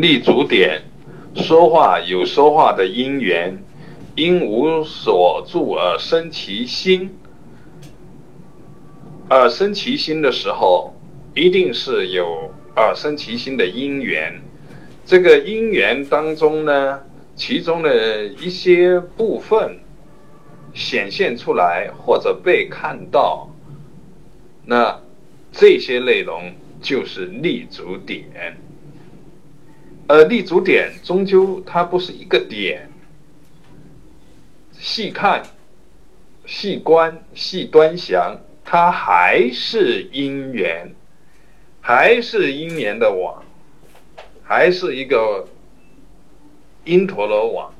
立足点，说话有说话的因缘，因无所住而生其心。而生其心的时候，一定是有而生其心的因缘。这个因缘当中呢，其中的一些部分显现出来或者被看到，那这些内容就是立足点。呃立足点终究它不是一个点，细看、细观、细端详，它还是因缘，还是因缘的网，还是一个因陀罗网。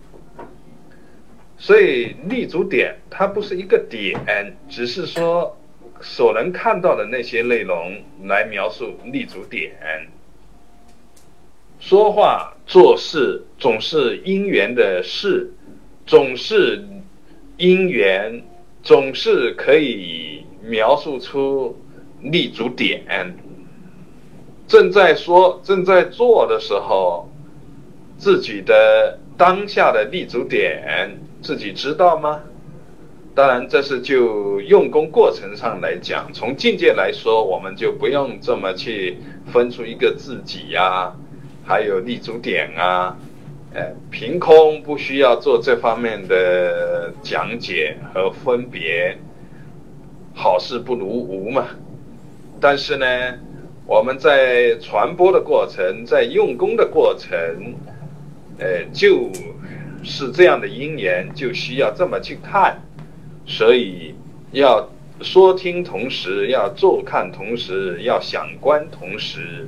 所以立足点它不是一个点，只是说所能看到的那些内容来描述立足点。说话做事总是因缘的事，总是因缘，总是可以描述出立足点。正在说、正在做的时候，自己的当下的立足点，自己知道吗？当然，这是就用功过程上来讲，从境界来说，我们就不用这么去分出一个自己呀。还有立足点啊，呃，凭空不需要做这方面的讲解和分别，好事不如无嘛。但是呢，我们在传播的过程，在用功的过程，呃，就是这样的因缘，就需要这么去看。所以要说听同时，要坐看同时，要想观同时，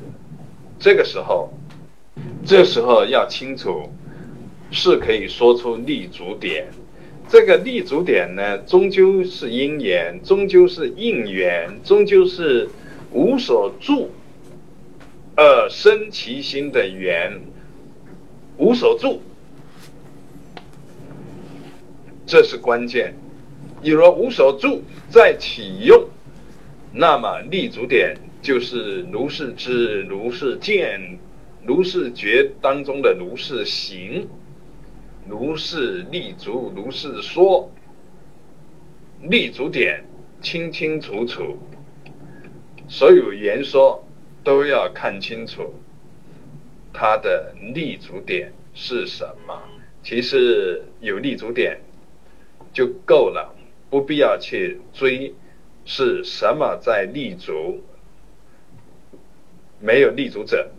这个时候。这时候要清楚，是可以说出立足点。这个立足点呢，终究是因缘，终究是应缘，终究是无所住而生其心的缘。无所住，这是关键。你若无所住再启用，那么立足点就是如是知，如是见。如是觉当中的如是行，如是立足，如是说，立足点清清楚楚，所有言说都要看清楚，它的立足点是什么？其实有立足点就够了，不必要去追是什么在立足，没有立足者。